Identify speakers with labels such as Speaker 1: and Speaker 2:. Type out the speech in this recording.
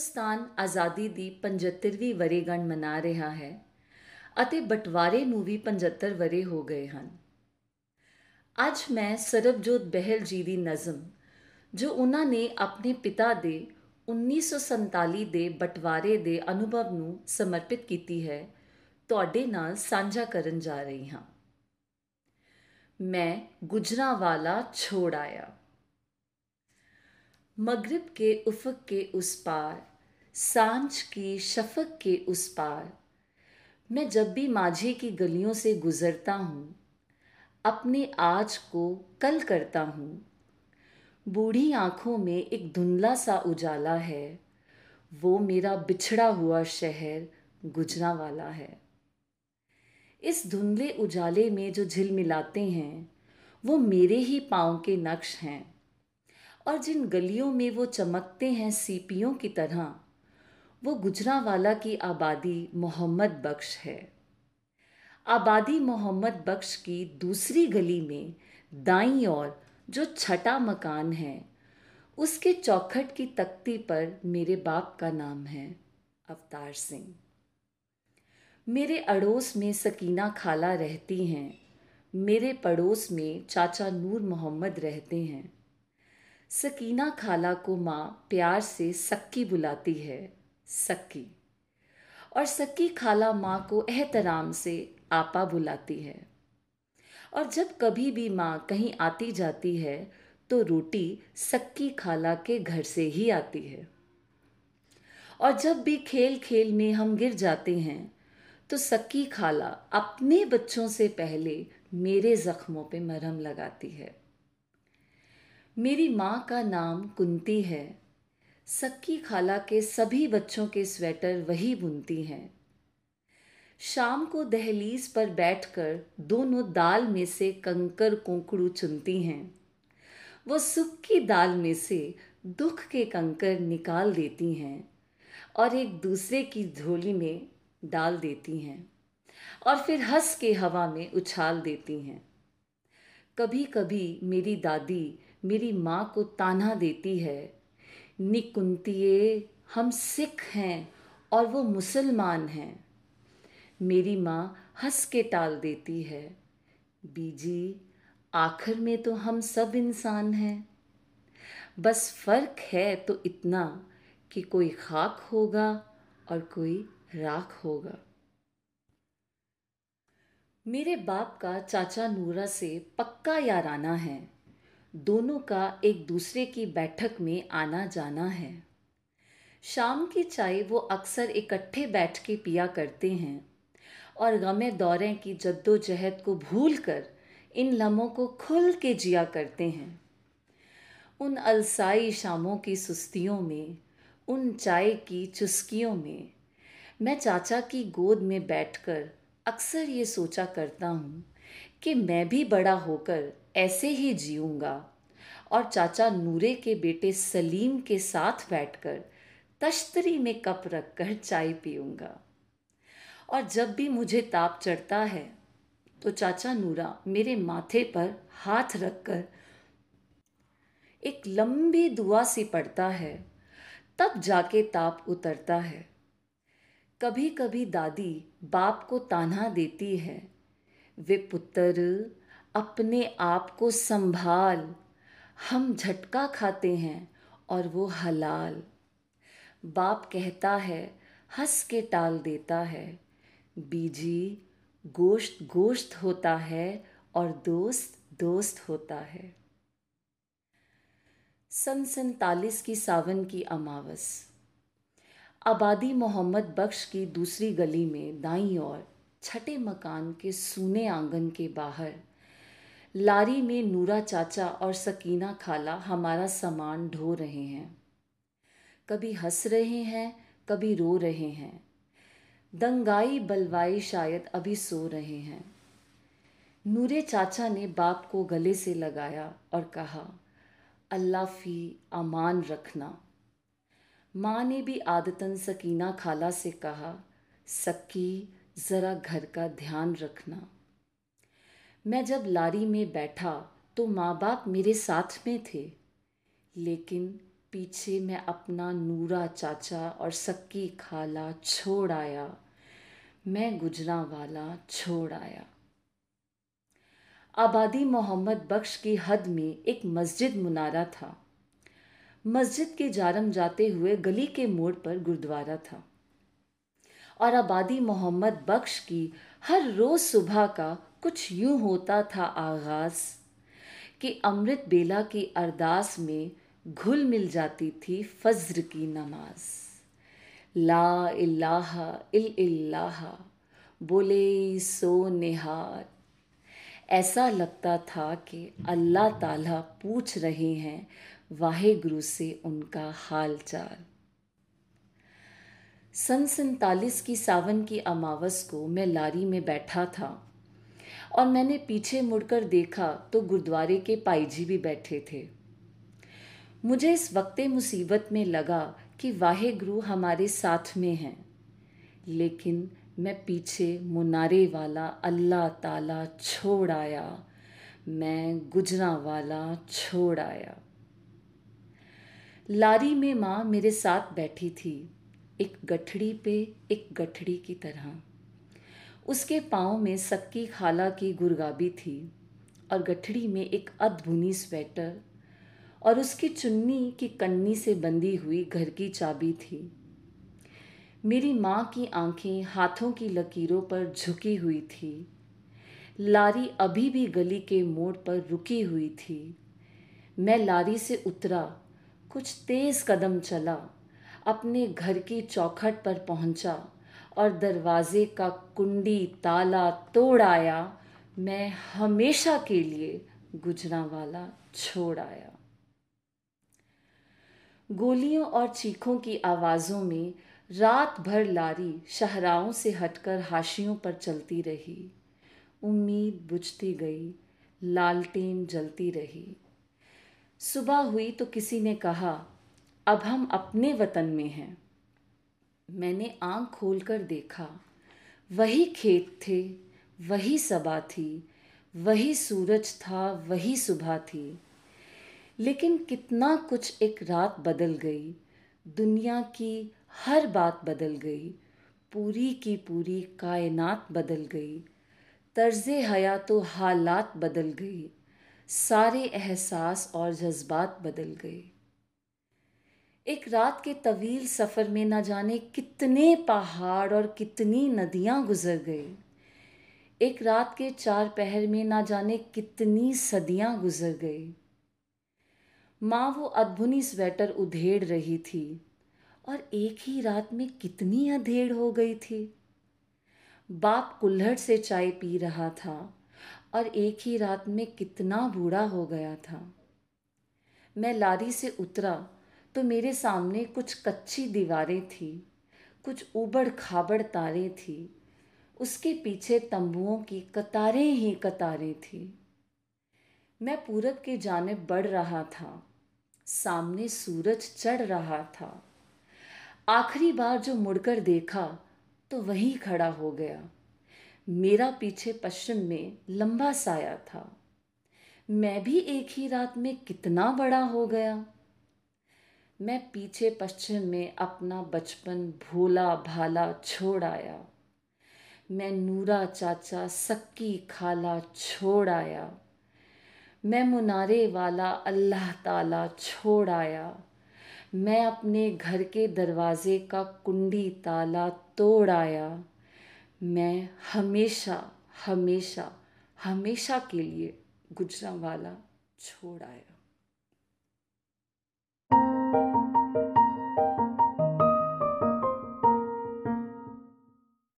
Speaker 1: ਹਿੰਦੁਸਤਾਨ ਆਜ਼ਾਦੀ ਦੀ 75ਵੀਂ ਵਰੇਗੰਢ ਮਨਾ ਰਿਹਾ ਹੈ ਅਤੇ ਬਟਵਾਰੇ ਨੂੰ ਵੀ 75 ਵਰੇ ਹੋ ਗਏ ਹਨ ਅੱਜ ਮੈਂ ਸਰਬਜੋਤ ਬਹਿਲ ਜੀ ਦੀ ਨਜ਼ਮ ਜੋ ਉਹਨਾਂ ਨੇ ਆਪਣੇ ਪਿਤਾ ਦੇ 1947 ਦੇ ਬਟਵਾਰੇ ਦੇ ਅਨੁਭਵ ਨੂੰ ਸਮਰਪਿਤ ਕੀਤੀ ਹੈ ਤੁਹਾਡੇ ਨਾਲ ਸਾਂਝਾ ਕਰਨ ਜਾ ਰਹੀ ਹਾਂ मैं गुजरा वाला छोड़ आया मगरिब के उफक के उस पार साँझ की शफक के उस पार। मैं जब भी माझे की गलियों से गुजरता हूँ, अपने आज को कल करता हूँ। बूढ़ी आँखों में एक धुंधला सा उजाला है, वो मेरा बिछड़ा हुआ शहर गुजरा वाला है। इस धुंधले उजाले में जो झिलमिलाते हैं, वो मेरे ही पाँव के नक्श हैं। और जिन गलियों में वो चमकते हैं सीपियों की तरह वो गुजरावाला की आबादी मोहम्मद बख्श है। आबादी मोहम्मद बख्श की दूसरी गली में दाई ओर जो छठा मकान है, उसके चौखट की तख्ती पर मेरे बाप का नाम है, अवतार सिंह। मेरे अड़ोस में सकीना खाला रहती हैं, मेरे पड़ोस में चाचा नूर मोहम्मद रहते हैं। सकीना खाला को माँ प्यार से सक्की बुलाती है। सक्की और सक्की खाला माँ को एहतराम से आपा बुलाती है। और जब कभी भी माँ कहीं आती जाती है तो रोटी सक्की खाला के घर से ही आती है। और जब भी खेल खेल में हम गिर जाते हैं तो सक्की खाला अपने बच्चों से पहले मेरे जख्मों पे मरहम लगाती है। मेरी माँ का नाम कुंती है। सक्की खाला के सभी बच्चों के स्वेटर वही बुनती हैं। शाम को दहलीज पर बैठकर दोनों दाल में से कंकर कोंकड़ू चुनती हैं। वो सुख की दाल में से दुख के कंकर निकाल देती हैं और एक दूसरे की झोली में डाल देती हैं और फिर हंस के हवा में उछाल देती हैं। कभी कभी मेरी दादी मेरी माँ को ताना देती है निकुंतिये, हम सिख हैं और वो मुसलमान हैं। मेरी माँ हंस के टाल देती है, बीजी, आखिर में तो हम सब इंसान हैं। बस फ़र्क है तो इतना कि कोई खाक होगा और कोई राख होगा। मेरे बाप का चाचा नूरा से पक्का याराना है। दोनों का एक दूसरे की बैठक में आना जाना है। शाम की चाय वो अक्सर इकट्ठे बैठ के पिया करते हैं और गमे दौरे की जद्दोजहद को भूल कर इन लम्हों को खुल के जिया करते हैं। उन अलसाई शामों की सुस्तियों में, उन चाय की चुस्कियों में मैं चाचा की गोद में बैठकर अक्सर ये सोचा करता हूँ कि मैं भी बड़ा होकर ऐसे ही जीऊँगा। और चाचा नूरे के बेटे सलीम के साथ बैठकर तश्तरी में कप रख कर चाय पीऊँगा। और जब भी मुझे ताप चढ़ता है तो चाचा नूरा मेरे माथे पर हाथ रखकर एक लंबी दुआ सी पड़ता है, तब जाके ताप उतरता है। कभी कभी दादी बाप को ताना देती है वे पुत्र अपने आप को संभाल। हम झटका खाते हैं और वो हलाल। बाप कहता है, हंस के टाल देता है। बीजी गोश्त गोश्त होता है और दोस्त दोस्त होता है। सन सैतालीस की सावन की अमावस। आबादी मोहम्मद बख्श की दूसरी गली में दाई और छठे मकान के सूने आँगन के बाहर। लारी में नूरा चाचा और सकीना खाला हमारा सामान ढो रहे हैं। कभी हंस रहे हैं, कभी रो रहे हैं। दंगाई बलवाई शायद अभी सो रहे हैं। नूरे चाचा ने बाप को गले से लगाया और कहा, अल्लाह फ़ी, अमान रखना। माँ ने भी आदतन सकीना खाला से कहा सक्की ज़रा घर का ध्यान रखना। मैं जब लारी में बैठा तो माँ बाप मेरे साथ में थे। लेकिन पीछे मैं अपना नूरा चाचा और सक्की खाला छोड़ आया। मैं गुजरा वाला छोड़ आया। आबादी मोहम्मद बख्श की हद में एक मस्जिद मुनारा था। मस्जिद के जारम जाते हुए गली के मोड़ पर गुरुद्वारा था। और आबादी मोहम्मद बख्श की हर रोज सुबह का कुछ यूँ होता था आगाज़ कि अमृत बेला की अरदास में घुल मिल जाती थी फज्र की नमाज़। ला इलाहा इल इल्लाहा बोले सो निहार। ऐसा लगता था कि अल्लाह ताला पूछ रहे हैं वाहे गुरु से उनका हाल चाल सन सैतालीस की सावन की अमावस को मैं लारी में बैठा था और मैंने पीछे मुड़कर देखा तो गुरुद्वारे के पाईजी भी बैठे थे। मुझे इस वक्त मुसीबत में लगा कि वाहे गुरु हमारे साथ में हैं। लेकिन मैं पीछे मुनारे वाला अल्लाह ताला छोड़ आया। मैं गुजरा वाला छोड़ आया। लारी में माँ मेरे साथ बैठी थी। एक गठड़ी पे एक गठड़ी की तरह। उसके पाँव में सक्की खाला की गुरगाबी थी और गठड़ी में एक अधभुनी स्वेटर और उसकी चुन्नी की कन्नी से बंधी हुई घर की चाबी थी। मेरी माँ की आँखें हाथों की लकीरों पर झुकी हुई थी। लारी अभी भी गली के मोड़ पर रुकी हुई थी। मैं लारी से उतरा, कुछ तेज कदम चला अपने घर की चौखट पर पहुँचा और दरवाजे का कुंडी ताला तोड़ आया। मैं हमेशा के लिए गुजरा वाला छोड़ आया। गोलियों और चीखों की आवाज़ों में रात भर लारी शहराओं से हटकर हाशियों पर चलती रही। उम्मीद बुझती गई, लालटेन जलती रही। सुबह हुई तो किसी ने कहा अब हम अपने वतन में हैं। मैंने आँख खोलकर देखा। वही खेत थे, वही सबा थी, वही सूरज था, वही सुबह थी। लेकिन कितना कुछ एक रात बदल गई। दुनिया की हर बात बदल गई। पूरी की पूरी कायनात बदल गई। तर्ज हया तो हालात बदल गई। सारे एहसास और जज्बात बदल गए। एक रात के तवील सफ़र में न जाने कितने पहाड़ और कितनी नदियाँ गुजर गए एक रात के चार पहर में ना जाने कितनी सदियाँ गुजर गई। माँ वो अधभुनी स्वेटर उधेड़ रही थी और एक ही रात में कितनी अधेड़ हो गई थी। बाप कुल्हड़ से चाय पी रहा था और एक ही रात में कितना बूढ़ा हो गया था। मैं लारी से उतरा तो मेरे सामने कुछ कच्ची दीवारें थी, कुछ उबड़ खाबड़ तारें थी, उसके पीछे तंबुओं की कतारें ही कतारें थी। मैं पूरब के जानिब बढ़ रहा था, सामने सूरज चढ़ रहा था। आखिरी बार जो मुड़कर देखा तो वहीं खड़ा हो गया। मेरा पीछे पश्चिम में लंबा साया था। मैं भी एक ही रात में कितना बड़ा हो गया। मैं पीछे पश्चिम में अपना बचपन भोला भाला छोड़ आया। मैं नूरा चाचा सक्की खाला छोड़ आया। मैं मुनारे वाला अल्लाह ताला छोड़ आया। मैं अपने घर के दरवाज़े का कुंडी ताला तोड़ आया। मैं हमेशा हमेशा हमेशा के लिए गुजरा वाला छोड़ आया।